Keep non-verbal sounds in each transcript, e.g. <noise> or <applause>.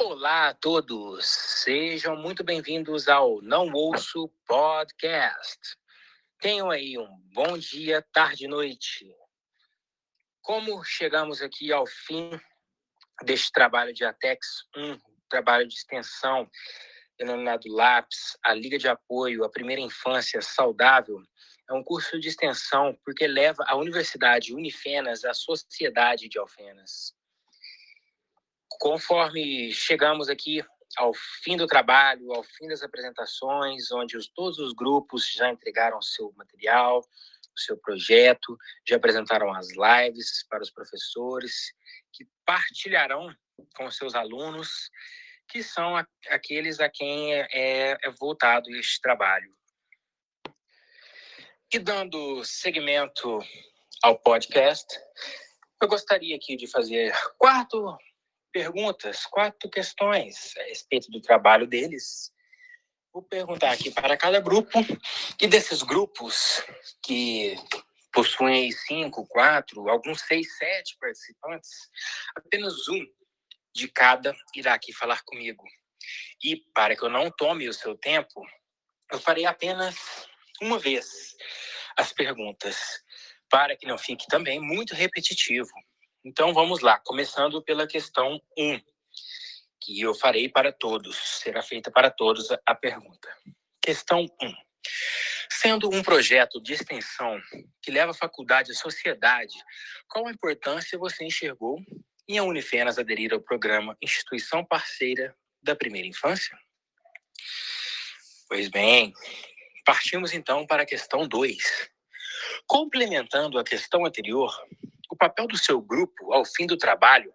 Olá a todos, sejam muito bem-vindos ao Não Ouço Podcast. Tenham aí um bom dia, tarde e noite. Como chegamos aqui ao fim deste trabalho de ATEX 1, trabalho de extensão denominado LAPS, a Liga de Apoio à Primeira Infância Saudável, é um curso de extensão porque leva a Universidade Unifenas à sociedade de Alfenas. Conforme chegamos aqui ao fim do trabalho, ao fim das apresentações, onde os, todos os grupos já entregaram seu material, o seu projeto, já apresentaram as lives para os professores, que partilharão com seus alunos, que são aqueles a quem é, é, é voltado este trabalho. E dando seguimento ao podcast, eu gostaria aqui de fazer quatro perguntas, quatro questões a respeito do trabalho deles. Vou perguntar aqui para cada grupo, e desses grupos que possuem cinco, quatro, alguns seis, sete participantes, apenas um de cada irá aqui falar comigo. E para que eu não tome o seu tempo, eu farei apenas uma vez as perguntas, para que não fique também muito repetitivo. Então vamos lá, começando pela questão 1, que eu farei para todos, será feita para todos a pergunta. Questão 1. Sendo um projeto de extensão que leva a faculdade à sociedade, qual a importância você enxergou em a Unifenas aderir ao programa Instituição Parceira da Primeira Infância? Pois bem, partimos então para a questão 2. Complementando a questão anterior, papel do seu grupo ao fim do trabalho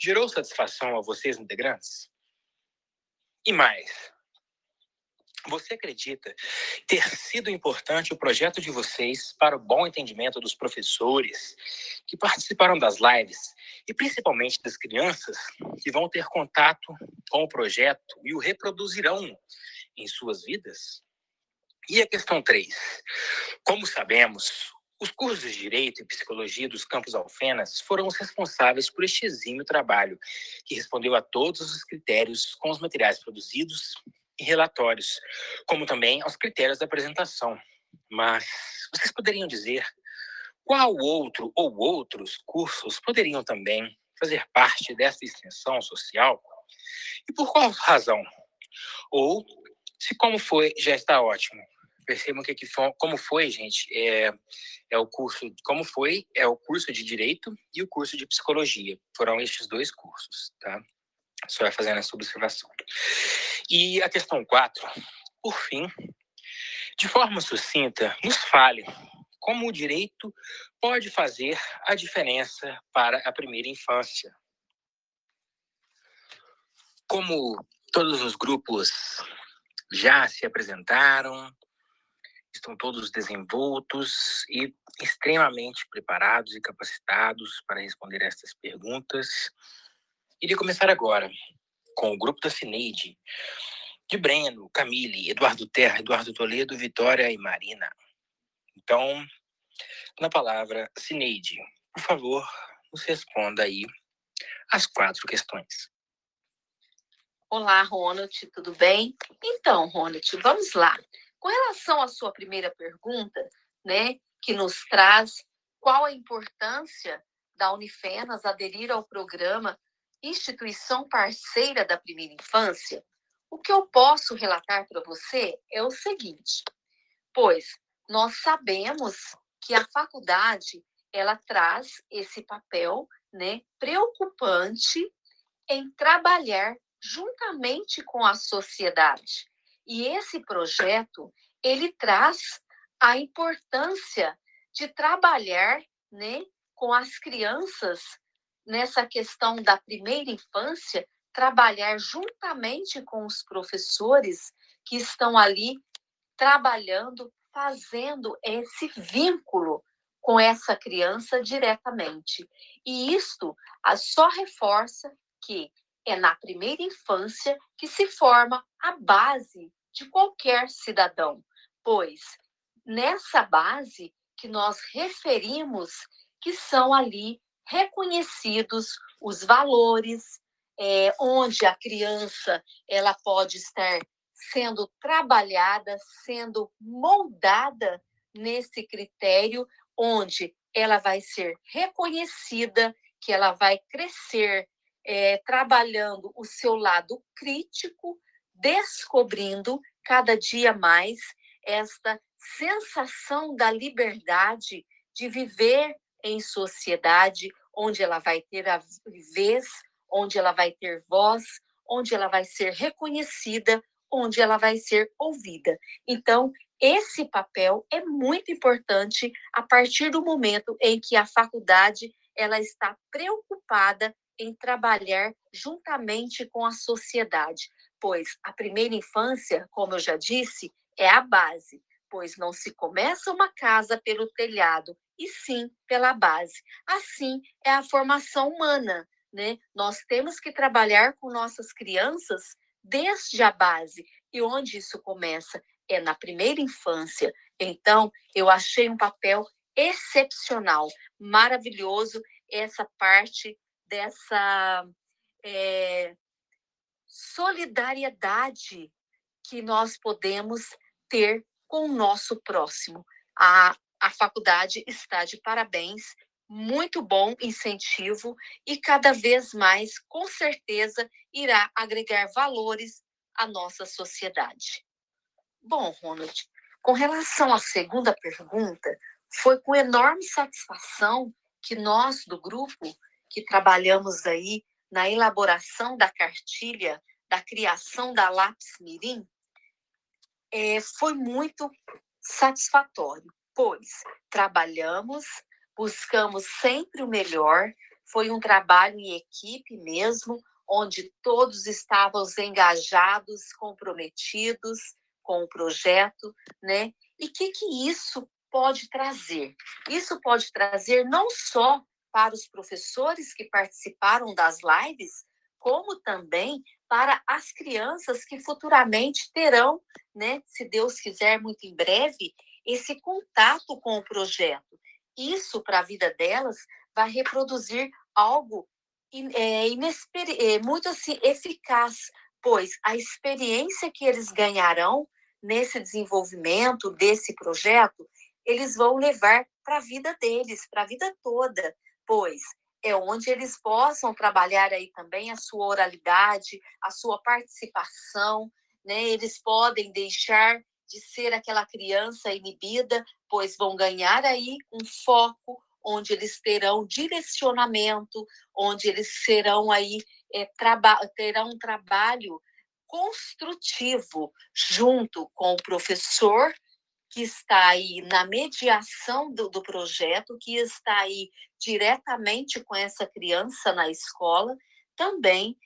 gerou satisfação a vocês, integrantes? E mais, você acredita ter sido importante o projeto de vocês para o bom entendimento dos professores que participaram das lives e principalmente das crianças que vão ter contato com o projeto e o reproduzirão em suas vidas? E a questão 3. Como sabemos, os cursos de Direito e Psicologia dos Campos Alfenas foram os responsáveis por este exímio trabalho, que respondeu a todos os critérios com os materiais produzidos e relatórios, como também aos critérios da apresentação. Mas vocês poderiam dizer qual outro ou outros cursos poderiam também fazer parte dessa extensão social? E por qual razão? Ou, se como foi, já está ótimo, percebam que, que como foi, gente, é, é o curso, como foi, é o curso de Direito e o curso de Psicologia. Foram estes dois cursos, tá? Só vai fazendo essa observação. E a questão 4, por fim, de forma sucinta, nos fale como o direito pode fazer a diferença para a primeira infância. Como todos os grupos já se apresentaram, estão todos desenvoltos e extremamente preparados e capacitados para responder estas perguntas. Iria começar agora com o grupo da Cineide, de Breno, Camille, Eduardo Terra, Eduardo Toledo, Vitória e Marina. Então, na palavra, Cineide, por favor, nos responda aí as quatro questões. Olá, Ronald, tudo bem? Então, Ronald, vamos lá. Com relação à sua primeira pergunta, né, que nos traz qual a importância da Unifenas aderir ao programa Instituição Parceira da Primeira Infância, o que eu posso relatar para você é o seguinte: pois nós sabemos que a faculdade ela traz esse papel, né, preocupante em trabalhar juntamente com a sociedade, e esse projeto, ele traz a importância de trabalhar né, com as crianças nessa questão da primeira infância, trabalhar juntamente com os professores que estão ali trabalhando, fazendo esse vínculo com essa criança diretamente. E isto só reforça que é na primeira infância que se forma a base de qualquer cidadão, pois nessa base que nós referimos que são ali reconhecidos os valores, é, onde a criança ela pode estar sendo trabalhada, sendo moldada nesse critério, onde ela vai ser reconhecida, que ela vai crescer é, trabalhando o seu lado crítico, descobrindo cada dia mais esta sensação da liberdade de viver em sociedade, onde ela vai ter a vez, onde ela vai ter voz, onde ela vai ser reconhecida, onde ela vai ser ouvida. Então, esse papel é muito importante a partir do momento em que a faculdade ela está preocupada em trabalhar juntamente com a sociedade, pois a primeira infância, como eu já disse, é a base, pois não se começa uma casa pelo telhado, e sim pela base. Assim é a formação humana, né? Nós temos que trabalhar com nossas crianças desde a base. E onde isso começa? É na primeira infância. Então, eu achei um papel excepcional, maravilhoso essa parte dessa é, solidariedade que nós podemos ter com o nosso próximo. A, a faculdade está de parabéns, muito bom incentivo e cada vez mais, com certeza, irá agregar valores à nossa sociedade. Bom, Ronald, com relação à segunda pergunta, foi com enorme satisfação que nós do grupo que trabalhamos aí na elaboração da cartilha da criação da lápis mirim é, foi muito satisfatório, pois trabalhamos, buscamos sempre o melhor, foi um trabalho em equipe mesmo, onde todos estávamos engajados, comprometidos com o projeto, né? E o que, que isso pode trazer? Isso pode trazer não só para os professores que participaram das lives, como também para as crianças que futuramente terão, né, se Deus quiser, muito em breve, esse contato com o projeto. Isso, para a vida delas, vai reproduzir algo é, é, muito assim, eficaz, pois a experiência que eles ganharão nesse desenvolvimento desse projeto, eles vão levar para a vida deles, para a vida toda, pois é onde eles possam trabalhar aí também a sua oralidade, a sua participação, né? Eles podem deixar de ser aquela criança inibida, pois vão ganhar aí um foco onde eles terão direcionamento, onde eles serão aí é, traba terão um trabalho construtivo junto com o professor que está aí na mediação do, do projeto, que está aí diretamente com essa criança na escola, também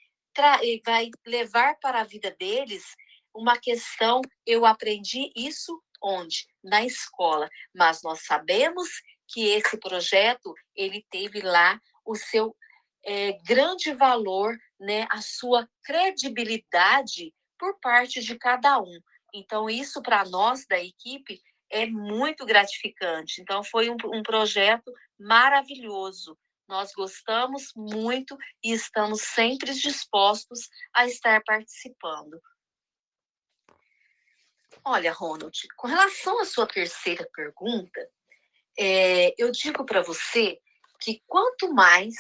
vai levar para a vida deles uma questão, eu aprendi isso onde? Na escola, mas nós sabemos que esse projeto, ele teve lá o seu é, grande valor, né, a sua credibilidade por parte de cada um. Então, isso para nós da equipe é muito gratificante. Então, foi um, um projeto maravilhoso. Nós gostamos muito e estamos sempre dispostos a estar participando. Olha, Ronald, com relação à sua terceira pergunta, é, eu digo para você que quanto mais,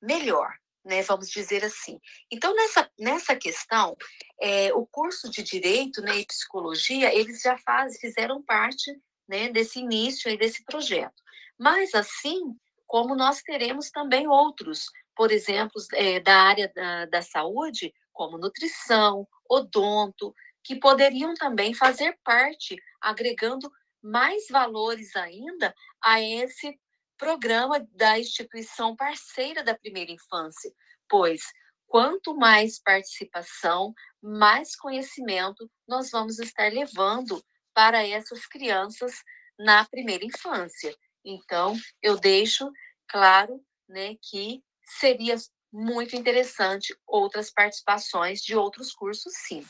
melhor né, vamos dizer assim. Então, nessa, nessa questão, é, o curso de Direito né, e Psicologia, eles já faz, fizeram parte né, desse início aí desse projeto. Mas, assim como nós teremos também outros, por exemplo, é, da área da, da saúde, como nutrição, odonto, que poderiam também fazer parte, agregando mais valores ainda a esse programa da instituição parceira da primeira infância, pois quanto mais participação, mais conhecimento nós vamos estar levando para essas crianças na primeira infância. Então, eu deixo claro né, que seria muito interessante outras participações de outros cursos, sim.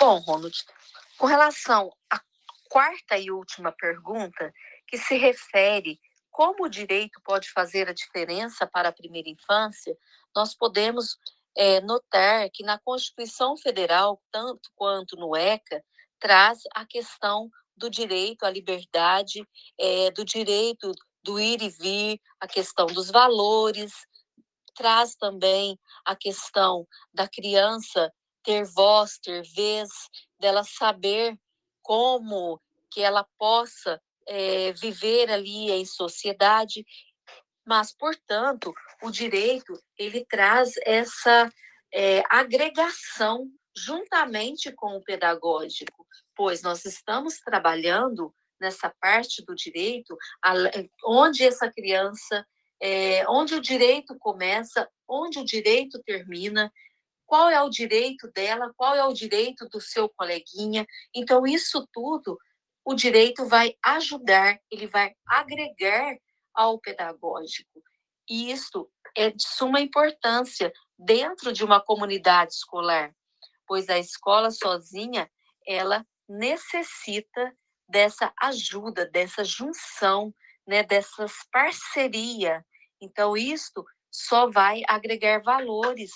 Bom, Ronald, com relação à quarta e última pergunta, que se refere como o direito pode fazer a diferença para a primeira infância, nós podemos é, notar que na Constituição Federal, tanto quanto no ECA, traz a questão do direito à liberdade, é, do direito do ir e vir, a questão dos valores, traz também a questão da criança ter voz, ter vez, dela saber como que ela possa é, viver ali em sociedade. Mas, portanto, o direito ele traz essa é, agregação juntamente com o pedagógico, pois nós estamos trabalhando nessa parte do direito, onde essa criança, é, onde o direito começa, onde o direito termina, qual é o direito dela, qual é o direito do seu coleguinha. Então, isso tudo, o direito vai ajudar, ele vai agregar ao pedagógico. E isso é de suma importância dentro de uma comunidade escolar, pois a escola sozinha, ela necessita dessa ajuda, dessa junção, né, dessas parceria. Então, isto só vai agregar valores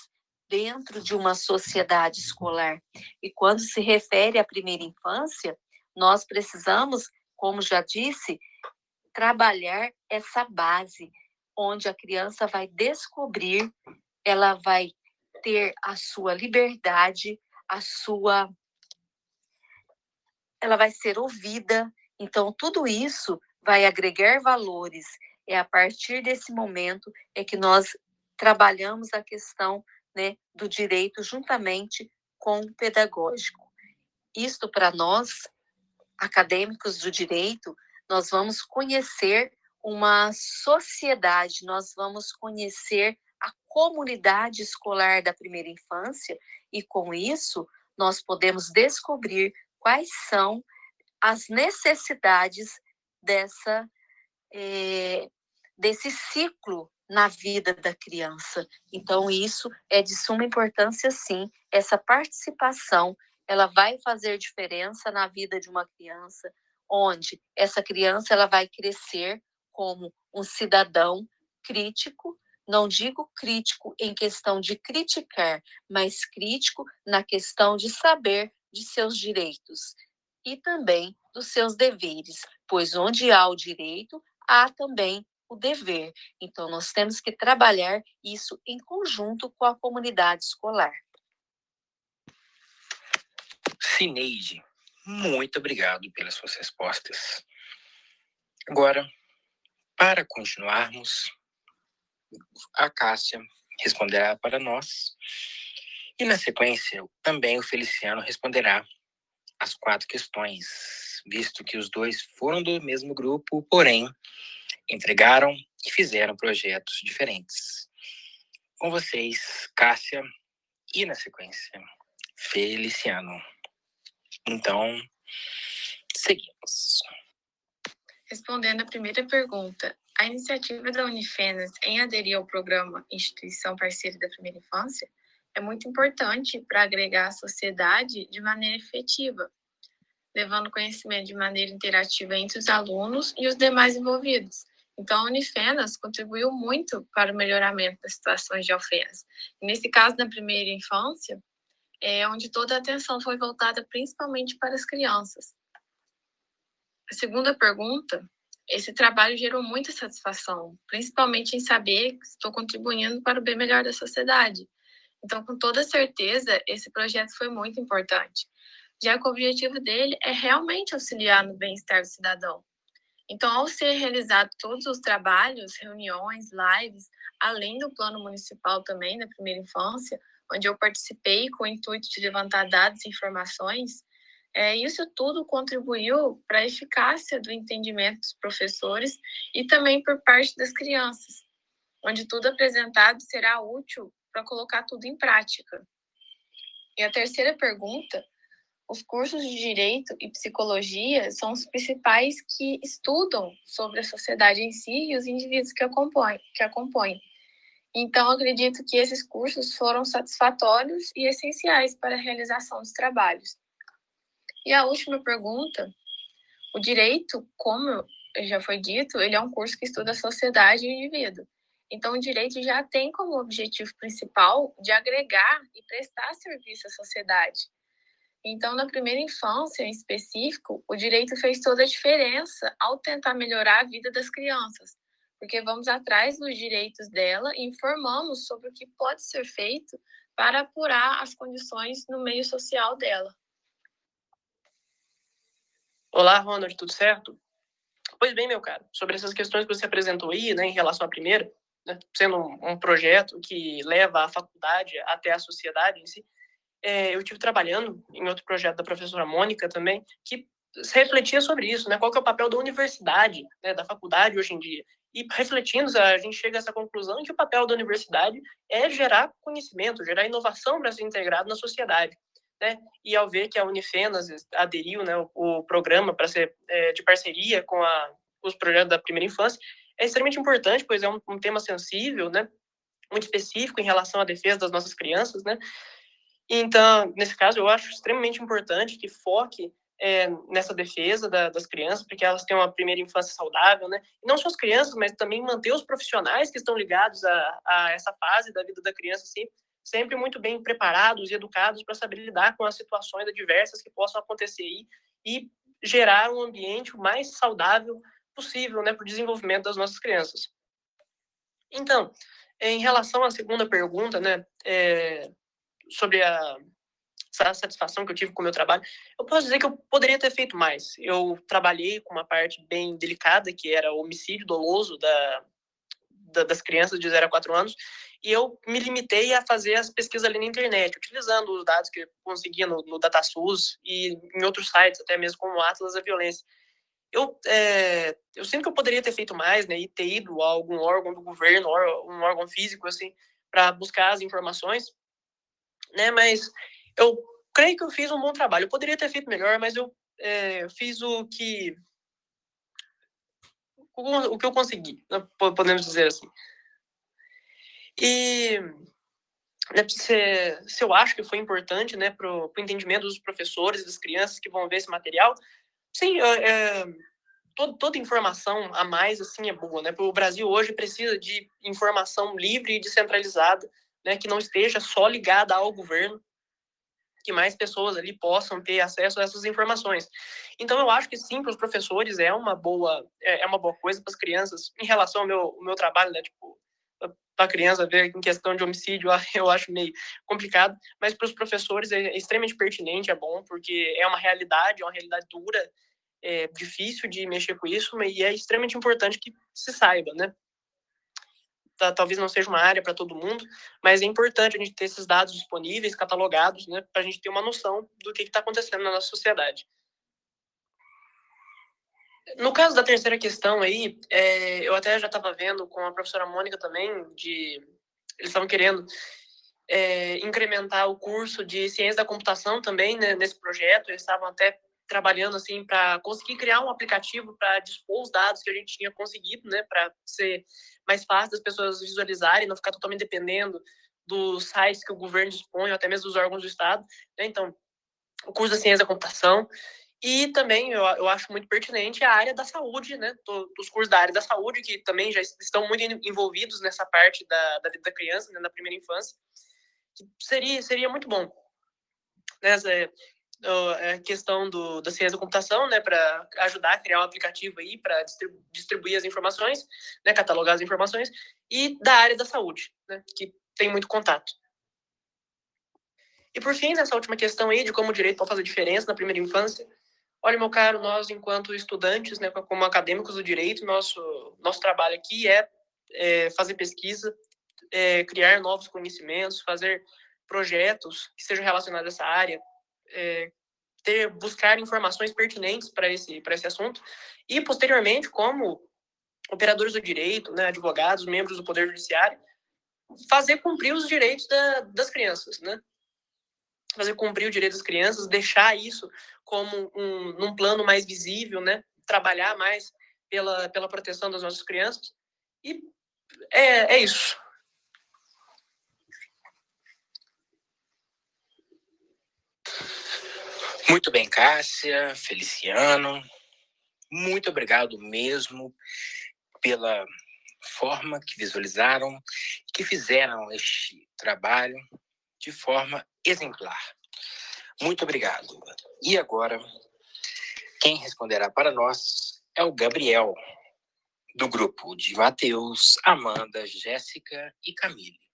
dentro de uma sociedade escolar. E quando se refere à primeira infância, nós precisamos, como já disse, trabalhar essa base, onde a criança vai descobrir, ela vai ter a sua liberdade, a sua ela vai ser ouvida. Então, tudo isso vai agregar valores. É a partir desse momento é que nós trabalhamos a questão né, do direito juntamente com o pedagógico. Isto para nós, acadêmicos do direito, nós vamos conhecer uma sociedade, nós vamos conhecer a comunidade escolar da primeira infância e com isso nós podemos descobrir quais são as necessidades dessa é, desse ciclo na vida da criança. Então isso é de suma importância sim, essa participação, ela vai fazer diferença na vida de uma criança, onde essa criança ela vai crescer como um cidadão crítico, não digo crítico em questão de criticar, mas crítico na questão de saber de seus direitos e também dos seus deveres, pois onde há o direito, há também o dever. Então, nós temos que trabalhar isso em conjunto com a comunidade escolar. Cineide, muito obrigado pelas suas respostas. Agora, para continuarmos, a Cássia responderá para nós e na sequência, também o Feliciano responderá as quatro questões, visto que os dois foram do mesmo grupo, porém entregaram e fizeram projetos diferentes. Com vocês, Cássia, e na sequência, Feliciano. Então, seguimos. Respondendo à primeira pergunta, a iniciativa da Unifenas em aderir ao programa Instituição Parceira da Primeira Infância é muito importante para agregar a sociedade de maneira efetiva, levando conhecimento de maneira interativa entre os alunos e os demais envolvidos. Então, a Unifenas contribuiu muito para o melhoramento das situações de ofensa. nesse caso, na primeira infância, é onde toda a atenção foi voltada principalmente para as crianças. A segunda pergunta, esse trabalho gerou muita satisfação, principalmente em saber que estou contribuindo para o bem melhor da sociedade, então, com toda certeza, esse projeto foi muito importante, já que o objetivo dele é realmente auxiliar no bem-estar do cidadão. Então, ao ser realizado todos os trabalhos, reuniões, lives, além do plano municipal também da primeira infância, onde eu participei com o intuito de levantar dados e informações, é, isso tudo contribuiu para a eficácia do entendimento dos professores e também por parte das crianças, onde tudo apresentado será útil para colocar tudo em prática. E a terceira pergunta, os cursos de direito e psicologia são os principais que estudam sobre a sociedade em si e os indivíduos que a compõem. Que a compõem. Então, acredito que esses cursos foram satisfatórios e essenciais para a realização dos trabalhos. E a última pergunta, o direito, como já foi dito, ele é um curso que estuda a sociedade e o indivíduo. Então, o direito já tem como objetivo principal de agregar e prestar serviço à sociedade. Então, na primeira infância, em específico, o direito fez toda a diferença ao tentar melhorar a vida das crianças, porque vamos atrás dos direitos dela e informamos sobre o que pode ser feito para apurar as condições no meio social dela. Olá, Ronald, tudo certo? Pois bem, meu caro, sobre essas questões que você apresentou aí, né, em relação à primeira, né, sendo um, um, projeto que leva a faculdade até a sociedade em si, é, eu tive trabalhando em outro projeto da professora Mônica também, que refletia sobre isso, né, qual que é o papel da universidade, né, da faculdade hoje em dia. E refletindo, a gente chega a essa conclusão que o papel da universidade é gerar conhecimento, gerar inovação para ser integrado na sociedade. Né? E ao ver que a Unifenas aderiu né, o, o programa para ser é, de parceria com a, os projetos da primeira infância, é extremamente importante, pois é um, um, tema sensível, né, muito específico em relação à defesa das nossas crianças, né. Então, nesse caso, eu acho extremamente importante que foque é, nessa defesa da, das crianças, porque elas tenham uma primeira infância saudável, né? Não só as crianças, mas também manter os profissionais que estão ligados a, a essa fase da vida da criança, assim, sempre muito bem preparados e educados para saber lidar com as situações adversas que possam acontecer aí e gerar um ambiente o mais saudável possível, né, para o desenvolvimento das nossas crianças. Então, em relação à segunda pergunta, né, é, sobre a essa satisfação que eu tive com o meu trabalho, eu posso dizer que eu poderia ter feito mais. Eu trabalhei com uma parte bem delicada, que era o homicídio doloso da, da, das crianças de 0 a 4 anos, e eu me limitei a fazer as pesquisas ali na internet, utilizando os dados que eu conseguia no, no DataSUS e em outros sites, até mesmo como o Atlas da Violência. Eu, é, eu sinto que eu poderia ter feito mais, né, e ter ido a algum órgão do governo, um órgão físico, assim, para buscar as informações, né, mas eu creio que eu fiz um bom trabalho. Eu poderia ter feito melhor, mas eu é, fiz o que o, que eu consegui, né, podemos dizer assim. E né, se, se eu acho que foi importante né, para o entendimento dos professores das crianças que vão ver esse material, sim, é, é, toda, toda informação a mais assim é boa. Né? O Brasil hoje precisa de informação livre e descentralizada, né, que não esteja só ligada ao governo, que mais pessoas ali possam ter acesso a essas informações. Então eu acho que sim, para os professores é uma boa é, é uma boa coisa para as crianças em relação ao meu, meu trabalho, né? Tipo, para a criança ver em questão de homicídio, <laughs> eu acho meio complicado, mas para os professores é extremamente pertinente, é bom, porque é uma realidade, é uma realidade dura, é difícil de mexer com isso, e é extremamente importante que se saiba, né? Talvez não seja uma área para todo mundo, mas é importante a gente ter esses dados disponíveis, catalogados, né, para a gente ter uma noção do que está acontecendo na nossa sociedade. No caso da terceira questão aí, é, eu até já estava vendo com a professora Mônica também, de eles estavam querendo é, incrementar o curso de ciência da computação também né, nesse projeto, eles estavam até trabalhando assim para conseguir criar um aplicativo para dispor os dados que a gente tinha conseguido, né, para ser mais fácil das pessoas visualizarem, não ficar totalmente dependendo dos sites que o governo dispõe, ou até mesmo dos órgãos do Estado. Né? Então, o curso da ciência da computação. E também eu, eu acho muito pertinente a área da saúde, né? Dos cursos da área da saúde, que também já estão muito envolvidos nessa parte da, da vida da criança, né? na primeira infância. Que seria, seria muito bom. Né? A questão do, da ciência da computação, né, para ajudar a criar um aplicativo aí para distribuir as informações, né, catalogar as informações, e da área da saúde, né, que tem muito contato. E por fim, nessa última questão aí de como o direito pode fazer diferença na primeira infância, olha, meu caro, nós enquanto estudantes, né, como acadêmicos do direito, nosso nosso trabalho aqui é, é fazer pesquisa, é, criar novos conhecimentos, fazer projetos que sejam relacionados a essa área, é, ter, buscar informações pertinentes para esse, esse assunto e, posteriormente, como operadores do direito, né, advogados, membros do Poder Judiciário, fazer cumprir os direitos da, das crianças, né? Fazer cumprir o direito das crianças, deixar isso como um num plano mais visível, né? Trabalhar mais pela, pela proteção das nossas crianças. E é, é isso. Muito bem, Cássia, Feliciano. Muito obrigado mesmo pela forma que visualizaram, que fizeram este trabalho de forma exemplar. Muito obrigado. E agora, quem responderá para nós é o Gabriel, do grupo de Matheus, Amanda, Jéssica e Camille.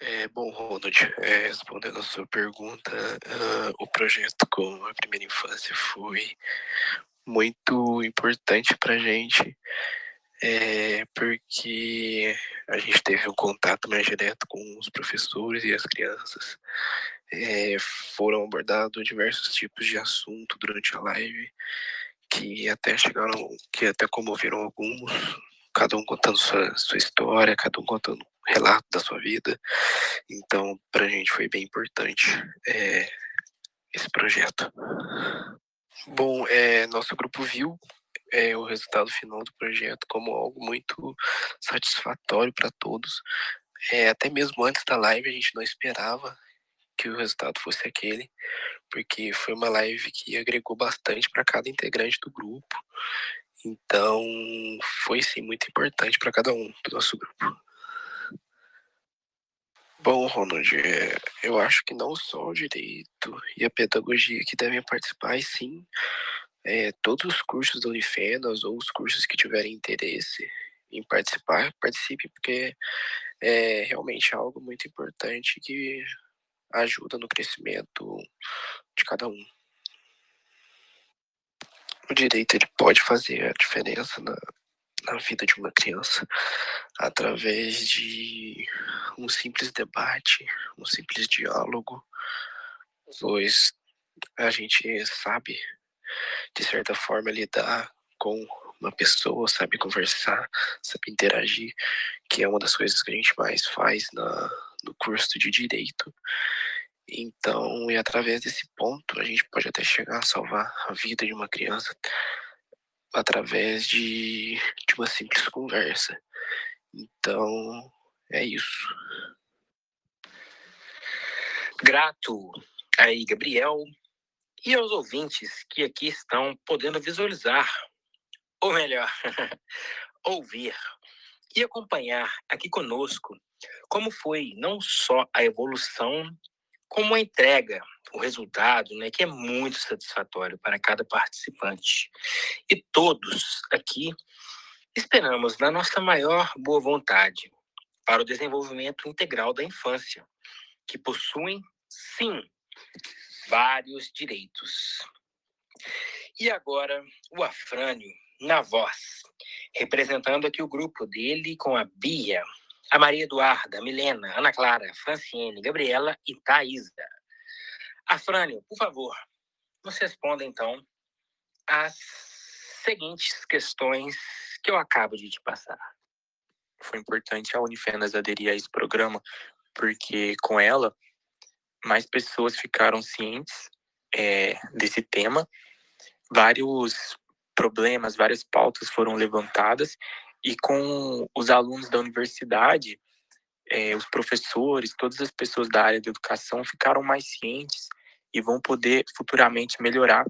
É, bom, Ronald, é, respondendo a sua pergunta, uh, o projeto com a primeira infância foi muito importante para a gente, é, porque a gente teve um contato mais direto com os professores e as crianças. É, foram abordados diversos tipos de assunto durante a live, que até chegaram, que até comoveram alguns, cada um contando sua, sua história, cada um contando relato da sua vida. Então, para a gente foi bem importante é, esse projeto. Bom, é, nosso grupo viu é, o resultado final do projeto como algo muito satisfatório para todos. É, até mesmo antes da live a gente não esperava que o resultado fosse aquele, porque foi uma live que agregou bastante para cada integrante do grupo. Então, foi sim muito importante para cada um do nosso grupo. Bom, Ronald, é, eu acho que não só o direito e a pedagogia que devem participar, e sim é, todos os cursos da Unifenas ou os cursos que tiverem interesse em participar, participe, porque é realmente algo muito importante que ajuda no crescimento de cada um. O direito ele pode fazer a diferença na, na vida de uma criança através de um simples debate, um simples diálogo, pois a gente sabe, de certa forma, lidar com uma pessoa, sabe conversar, sabe interagir, que é uma das coisas que a gente mais faz na, no curso de direito. Então, e através desse ponto, a gente pode até chegar a salvar a vida de uma criança através de, de uma simples conversa. Então, é isso. Grato aí, Gabriel, e aos ouvintes que aqui estão podendo visualizar, ou melhor, <laughs> ouvir e acompanhar aqui conosco como foi não só a evolução, como a entrega, o resultado, né, que é muito satisfatório para cada participante. E todos aqui esperamos, na nossa maior boa vontade, para o desenvolvimento integral da infância, que possuem, sim, vários direitos. E agora, o Afrânio, na voz, representando aqui o grupo dele com a Bia, a Maria Eduarda, Milena, Ana Clara, Franciene, Gabriela e Thaisa. Afrânio, por favor, você responda então as seguintes questões que eu acabo de te passar. Foi importante a Unifenas aderir a esse programa, porque com ela mais pessoas ficaram cientes é, desse tema, vários problemas, várias pautas foram levantadas e com os alunos da universidade, é, os professores, todas as pessoas da área da educação ficaram mais cientes e vão poder futuramente melhorar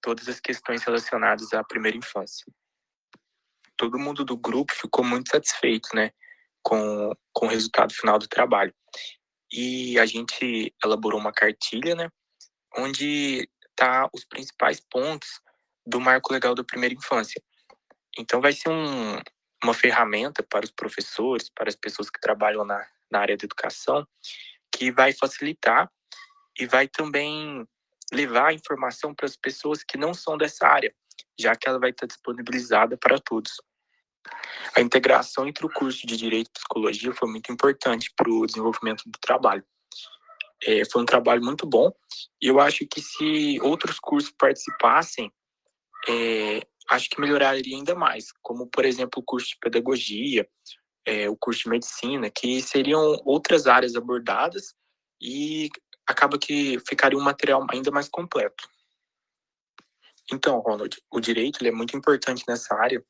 todas as questões relacionadas à primeira infância. Todo mundo do grupo ficou muito satisfeito, né, com, com o resultado final do trabalho. E a gente elaborou uma cartilha, né, onde tá os principais pontos do marco legal da primeira infância. Então vai ser um, uma ferramenta para os professores, para as pessoas que trabalham na, na área da educação, que vai facilitar e vai também levar a informação para as pessoas que não são dessa área, já que ela vai estar disponibilizada para todos. A integração entre o curso de Direito e Psicologia foi muito importante para o desenvolvimento do trabalho. É, foi um trabalho muito bom e eu acho que se outros cursos participassem, é, acho que melhoraria ainda mais, como, por exemplo, o curso de pedagogia, é, o curso de medicina, que seriam outras áreas abordadas e acaba que ficaria um material ainda mais completo. Então, Ronald, o direito é muito importante nessa área,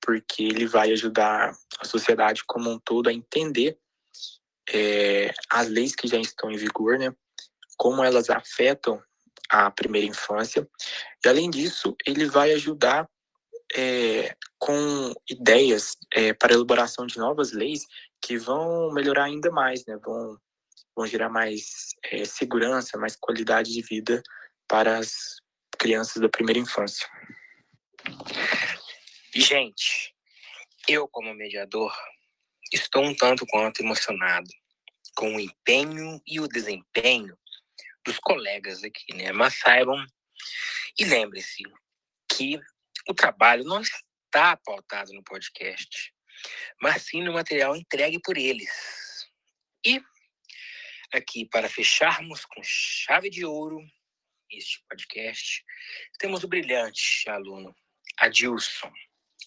porque ele vai ajudar a sociedade como um todo a entender é, as leis que já estão em vigor, né? Como elas afetam a primeira infância. E além disso, ele vai ajudar é, com ideias é, para a elaboração de novas leis que vão melhorar ainda mais, né? Vão, vão gerar mais é, segurança, mais qualidade de vida para as crianças da primeira infância. Gente, eu como mediador estou um tanto quanto emocionado com o empenho e o desempenho dos colegas aqui, né? Mas saibam e lembre-se que o trabalho não está pautado no podcast, mas sim no material entregue por eles. E aqui, para fecharmos com chave de ouro este podcast, temos o brilhante aluno Adilson,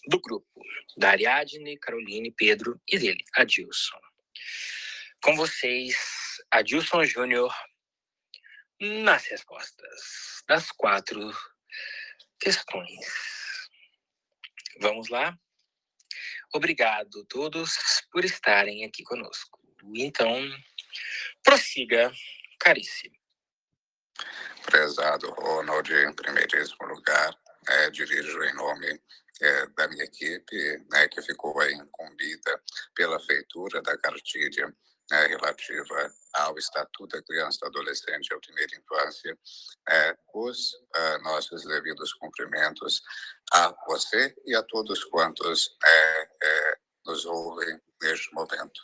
do grupo da Ariadne, Caroline, Pedro e dele, Adilson. Com vocês, Adilson Júnior, nas respostas das quatro questões. Vamos lá? Obrigado a todos por estarem aqui conosco. Então, prossiga, caríssimo. Prezado Ronald, em primeiríssimo lugar, é, dirijo em nome é, da minha equipe, né, que ficou aí incumbida pela feitura da cartilha né, relativa ao Estatuto da Criança e do Adolescente e à Primeira Infância, é, os uh, nossos devidos cumprimentos a você e a todos quantos é, é, nos ouvem neste momento.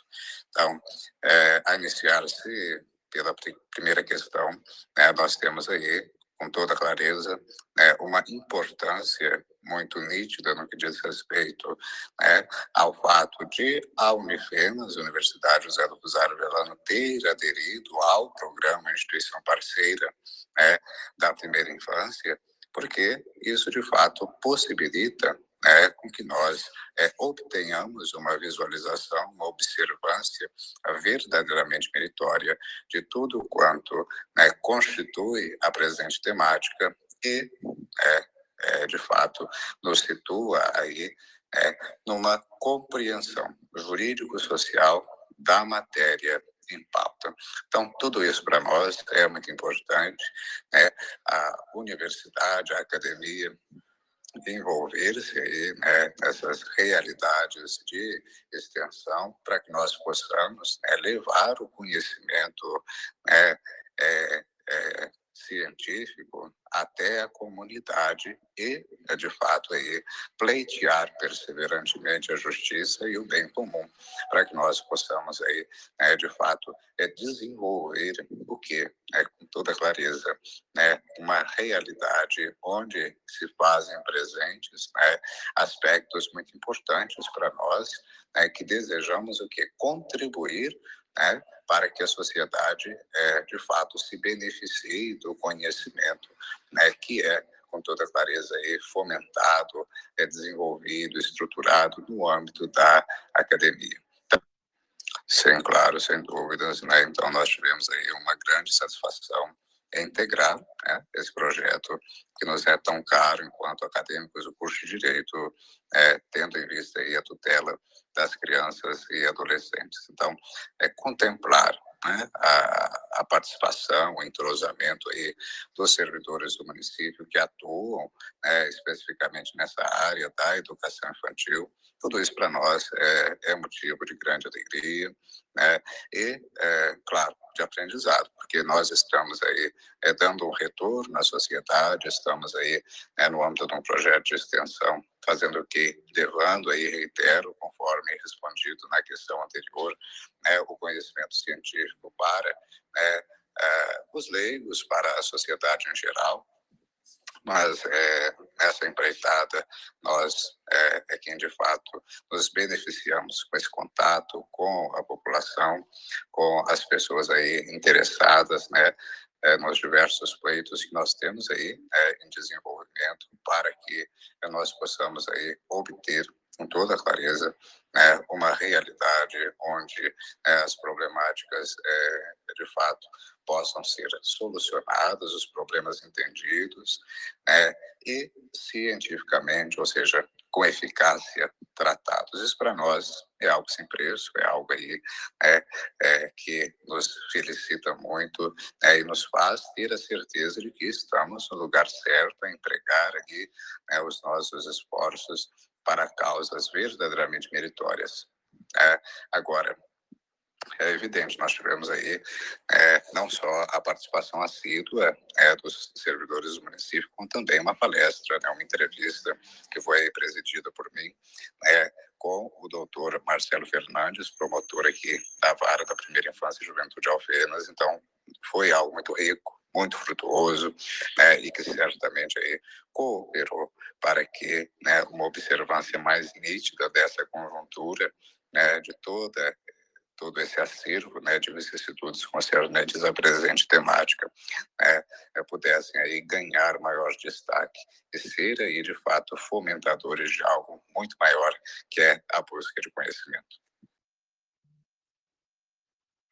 Então, é, a iniciar-se pela primeira questão, né, nós temos aí, com toda clareza, né, uma importância muito nítida no que diz respeito né, ao fato de a Unifenas, Universidade José do Rosário Velano, ter aderido ao programa Instituição Parceira né, da Primeira Infância, porque isso, de fato, possibilita né, com que nós é, obtenhamos uma visualização, uma observância verdadeiramente meritória de tudo quanto né, constitui a presente temática e, é, é, de fato, nos situa aí é, numa compreensão jurídico-social da matéria em pauta. Então, tudo isso para nós é muito importante. Né? A universidade, a academia, envolver-se né, nessas realidades de extensão para que nós possamos né, levar o conhecimento né, é, é, científico até a comunidade e, de fato, aí, pleitear perseverantemente a justiça e o bem comum, para que nós possamos, aí, né, de fato, é, desenvolver o que, né, com toda clareza, né, uma realidade onde se fazem presentes né, aspectos muito importantes para nós, né, que desejamos o que contribuir né, para que a sociedade, é, de fato, se beneficie do conhecimento, né, que é, com toda clareza, aí, fomentado, é desenvolvido, estruturado no âmbito da academia. Sim, claro, sem dúvidas. Né? Então, nós tivemos aí uma grande satisfação em integrar né, esse projeto que nos é tão caro enquanto acadêmicos do curso de Direito, é, tendo em vista aí a tutela das crianças e adolescentes. Então, é contemplar né, a, a, participação, o entrosamento aí dos servidores do município que atuam né, especificamente nessa área da educação infantil. Tudo isso para nós é, é, motivo de grande alegria né, e, é, claro, de aprendizado, porque nós estamos aí é, dando um retorno à sociedade, estamos aí é, no âmbito de um projeto de extensão, fazendo o que? Levando aí, reitero, conforme respondido na questão anterior, né, o conhecimento científico para né, é, os leigos, para a sociedade em geral, mas é, nessa empreitada nós é, é, quem de fato nos beneficiamos com esse contato com a população, com as pessoas aí interessadas, né, é, nos diversos pleitos que nós temos aí é, em desenvolvimento para que nós possamos aí obter com toda clareza né, uma realidade onde né, as problemáticas é, de fato possam ser solucionadas, os problemas entendidos, né, e cientificamente, ou seja, com eficácia tratados. Isso para nós é algo sem preço, é algo aí é, é, que nos felicita muito é, e nos faz ter a certeza de que estamos no lugar certo a empregar aqui né, os nossos esforços para causas verdadeiramente meritórias. É, agora, é evidente, nós tivemos aí é, não só a participação assídua é, dos servidores do município, como também uma palestra, né, uma entrevista que foi presidida por mim é, com o doutor Marcelo Fernandes, promotor aqui da Vara da Primeira Infância e Juventude Alfenas. Então, foi algo muito rico, muito frutuoso né, e que certamente aí cooperou para que né, uma observância mais nítida dessa conjuntura né, de toda todo esse acervo né, de vicissitudes concernentes à presente temática né, pudessem aí ganhar maior destaque e ser aí de fato fomentadores de algo muito maior que é a busca de conhecimento.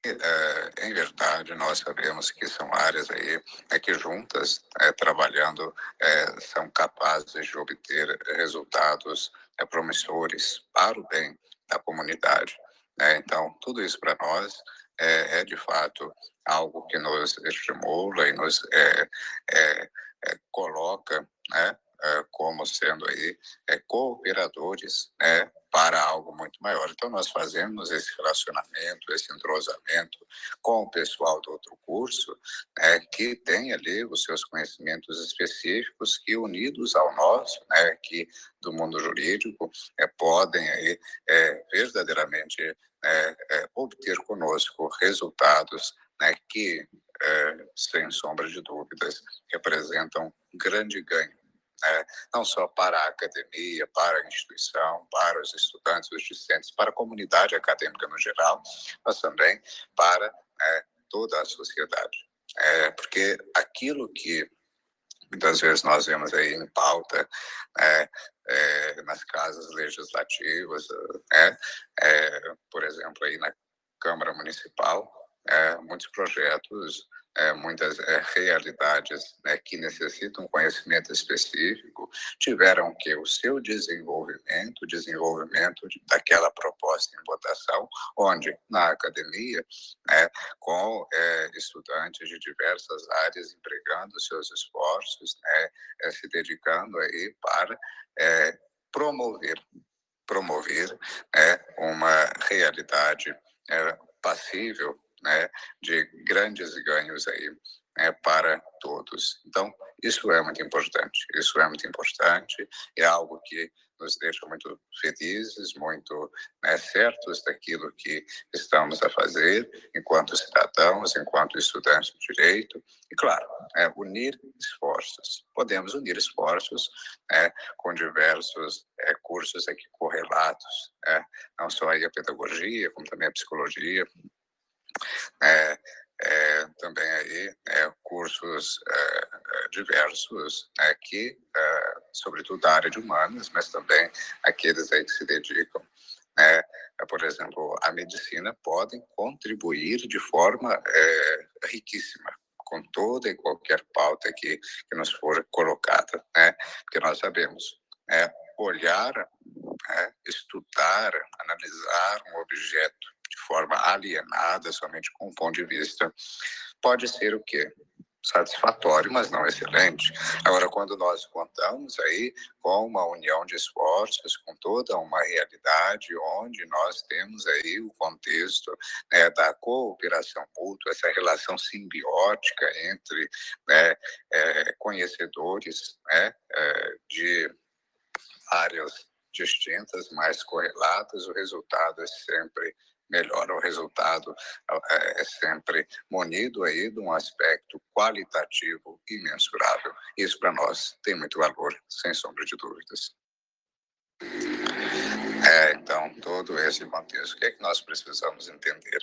É, em verdade, nós sabemos que são áreas aí é, que juntas, é, trabalhando, é, são capazes de obter resultados é, promissores para o bem da comunidade. Né? Então, tudo isso para nós é, é, de fato algo que nos estimula e nos é, é, é coloca né, é, como sendo aí cooperadores né, para algo muito maior. Então, nós fazemos esse relacionamento, esse entrosamento com o pessoal do outro curso, né, que tem ali os seus conhecimentos específicos que, unidos ao nosso, né, que do mundo jurídico, é, podem aí, é, verdadeiramente é, obter conosco resultados né, que, sem sombra de dúvidas, representam um grande ganho né? não só para a academia, para a instituição, para os estudantes, os discentes, para a comunidade acadêmica no geral, mas também para né, toda a sociedade. É, porque aquilo que muitas vezes nós vemos aí em pauta, né, é, nas casas legislativas, né, é, por exemplo, aí na Câmara Municipal, é, muitos projetos é, muitas é, realidades né, que necessitam conhecimento específico tiveram que o seu desenvolvimento, desenvolvimento de, daquela proposta em votação, onde? Na academia, né, com é, estudantes de diversas áreas empregando seus esforços, né, é, se dedicando aí para é, promover promover né, uma realidade é, passível né, de grandes ganhos aí né, para todos. Então, isso é muito importante. Isso é muito importante. É algo que nos deixa muito felizes, muito né, certos daquilo que estamos a fazer enquanto cidadãos, enquanto estudantes de direito. E, claro, é, unir esforços. Podemos unir esforços né, com diversos é, cursos aqui correlatos, né, não só a pedagogia, como também a psicologia, é, é, também aí é, cursos é, é, diversos né, que, é, sobretudo da área de humanas, mas também aqueles aí que se dedicam, né, por exemplo, à medicina, podem contribuir de forma riquíssima com toda e qualquer pauta que, que nos for colocada, né, porque nós sabemos, é, olhar, né, estudar, analisar um objeto de forma alienada, somente com um ponto de vista, pode ser o quê? satisfatório, mas não excelente. Agora, quando nós contamos aí com uma união de esforços, com toda uma realidade onde nós temos aí o contexto né, da cooperação mútua, essa relação simbiótica entre né, é, conhecedores né, é, de áreas distintas, mas correlatas, o resultado é sempre melhora o resultado é, é sempre munido aí de um aspecto qualitativo imensurável. Isso para nós tem muito valor, sem sombra de dúvidas. É, então, todo esse contexto, o que, é que nós precisamos entender?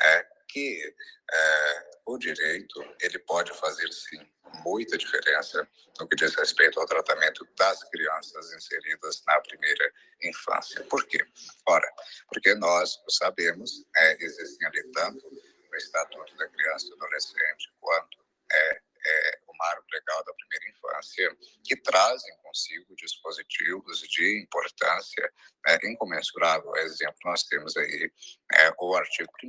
É que é, o direito ele pode fazer sim muita diferença no que diz respeito ao tratamento das crianças inseridas na primeira infância. Por quê? Ora, porque nós sabemos, é, existem ali tanto no Estatuto da Criança e do Adolescente quanto é, é, o marco legal da primeira infância, que trazem consigo dispositivos de importância né, incomensurável. Exemplo, nós temos aí é, o artigo 1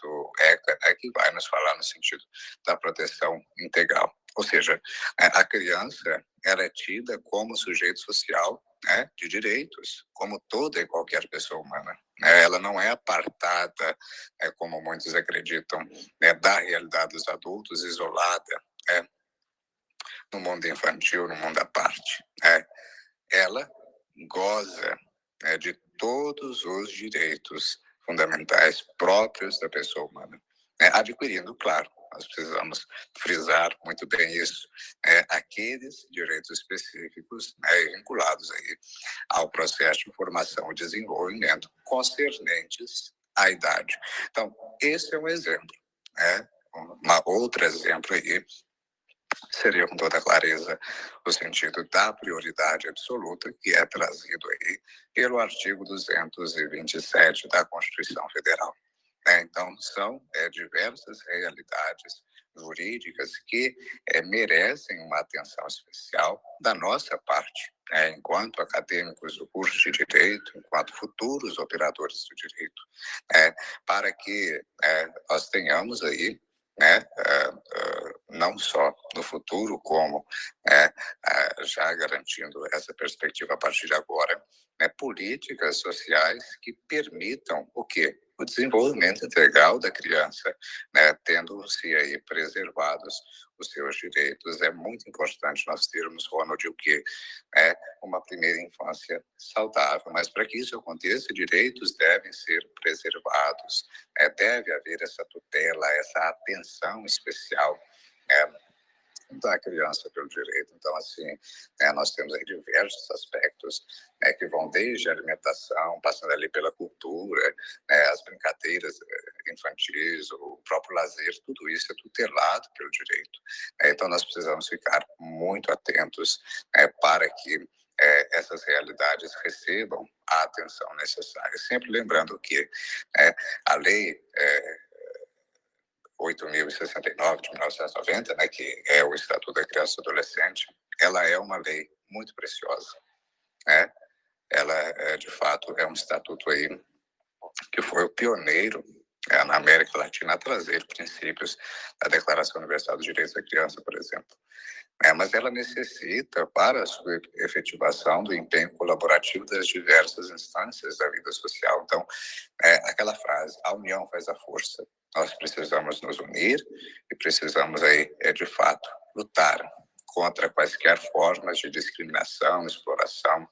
do ECA, né, que vai nos falar no sentido da proteção integral. Ou seja, é, a criança ela é tida como sujeito social né, de direitos, como toda e qualquer pessoa humana. Né? Ela não é apartada, né, como muitos acreditam, da realidade dos adultos, isolada, né, no mundo infantil, no mundo à parte. Né? Ela goza né, de todos os direitos fundamentais próprios da pessoa humana, né, adquirindo, claro, nós precisamos frisar muito bem isso, é, aqueles direitos específicos vinculados aí ao processo de formação e desenvolvimento concernentes à idade. Então, esse é um exemplo. Né? Uma outro exemplo aí seria com toda clareza o sentido da prioridade absoluta que é trazido aí pelo artigo 227 da Constituição Federal. Né? Então, são é, diversas realidades jurídicas que é, merecem uma atenção especial da nossa parte, né? enquanto acadêmicos do curso de Direito, enquanto futuros operadores do direito, né? para que é, nós tenhamos aí né, uh, não só no futuro, como uh, já garantindo essa perspectiva a partir de agora, né, políticas sociais que permitam o quê? o desenvolvimento integral da criança, né, tendo-se aí preservados os seus direitos. É muito importante nós termos, Ronald, o que é uma primeira infância saudável. Mas para que isso aconteça, direitos devem ser preservados, né, deve haver essa tutela, essa atenção especial. Né, da criança pelo direito. Então, assim, né, nós temos aí diversos aspectos né, que vão desde a alimentação, passando ali pela cultura, né, as brincadeiras eh, infantis, o próprio lazer, tudo isso é tutelado pelo direito. Né. Então, nós precisamos ficar muito atentos né, para que é, essas realidades recebam a atenção necessária. Sempre lembrando que é, a lei é, 8.069 de 1990, né, que é o Estatuto da Criança e Adolescente, ela é uma lei muito preciosa, né? Ela, é, de fato, é um estatuto aí que foi o pioneiro é, na América Latina a trazer princípios da Declaração Universal dos Direitos da Criança, por exemplo. É, mas ela necessita, para a sua efetivação, do empenho colaborativo das diversas instâncias da vida social. Então, é, aquela frase, a união faz a força. Nós precisamos nos unir e precisamos aí, é, de fato, lutar contra quaisquer formas de discriminação, exploração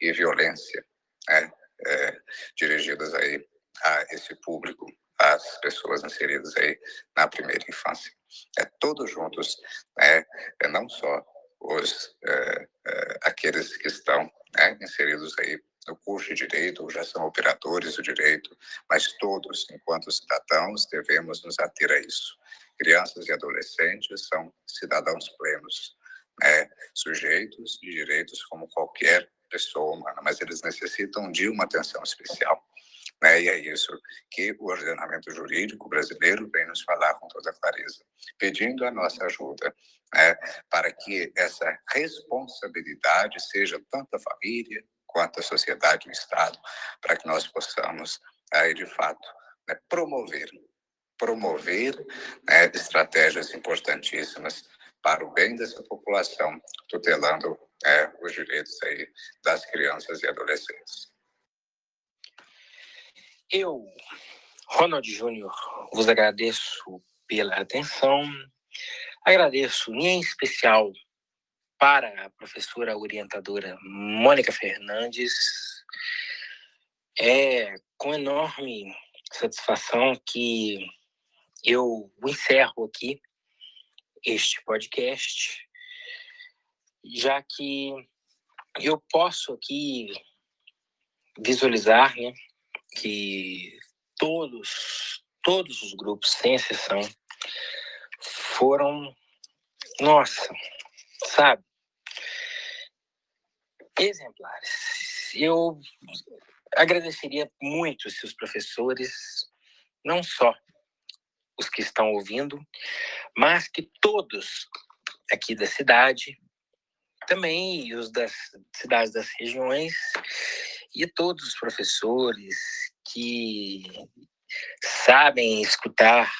e violência né, é, dirigidas aí a esse público, às pessoas inseridas aí na primeira infância. É todos juntos, né, é não só os é, é, aqueles que estão né, inseridos aí no curso de direito ou já são operadores do direito, mas todos, enquanto cidadãos, devemos nos ater a isso. Crianças e adolescentes são cidadãos plenos, né, sujeitos de direitos como qualquer pessoa humana, mas eles necessitam de uma atenção especial. Né? E é isso que o ordenamento jurídico brasileiro vem nos falar com toda clareza, pedindo a nossa ajuda né? para que essa responsabilidade seja tanto a família quanto a sociedade o Estado, para que nós possamos, aí, de fato, né, promover promover né, estratégias importantíssimas para o bem dessa população, tutelando é, os direitos aí das crianças e adolescentes. Eu, Ronald Júnior, vos agradeço pela atenção, agradeço em especial para a professora orientadora Mônica Fernandes. É com enorme satisfação que eu encerro aqui este podcast, já que eu posso aqui visualizar né, que todos, todos os grupos, sem exceção, foram, nossa, sabe, exemplares. Eu agradeceria muito se os professores, não só os que estão ouvindo, mas que todos aqui da cidade, também os das cidades das regiões e todos os professores que sabem escutar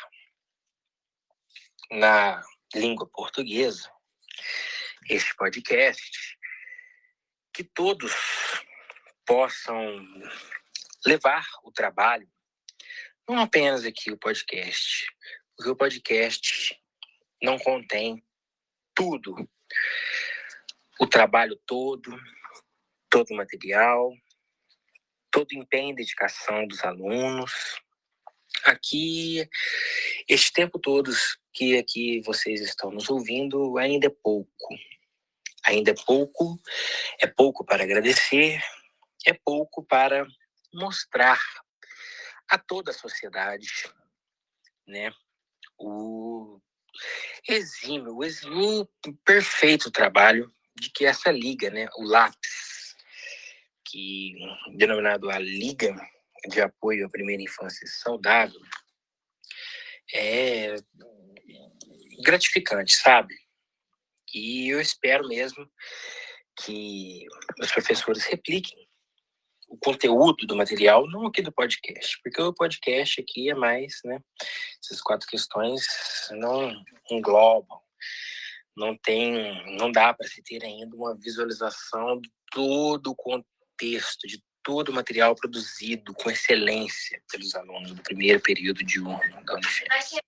na língua portuguesa este podcast, que todos possam levar o trabalho, não apenas aqui o podcast, porque o podcast não contém tudo, o trabalho todo, todo o material, todo o empenho e dedicação dos alunos. Aqui, este tempo todo que aqui vocês estão nos ouvindo, ainda é pouco. Ainda é pouco, é pouco para agradecer, é pouco para mostrar a toda a sociedade, né, o exímio, o exímio perfeito trabalho de que essa liga, né, o LAPS, que denominado a Liga de Apoio à Primeira Infância Saudável, é gratificante, sabe? E eu espero mesmo que os professores repliquem o conteúdo do material, não aqui do podcast, porque o podcast aqui é mais, né? Essas quatro questões não englobam, não tem, não dá para se ter ainda uma visualização de todo o contexto, de todo o material produzido com excelência pelos alunos do primeiro período de um da Unifesp.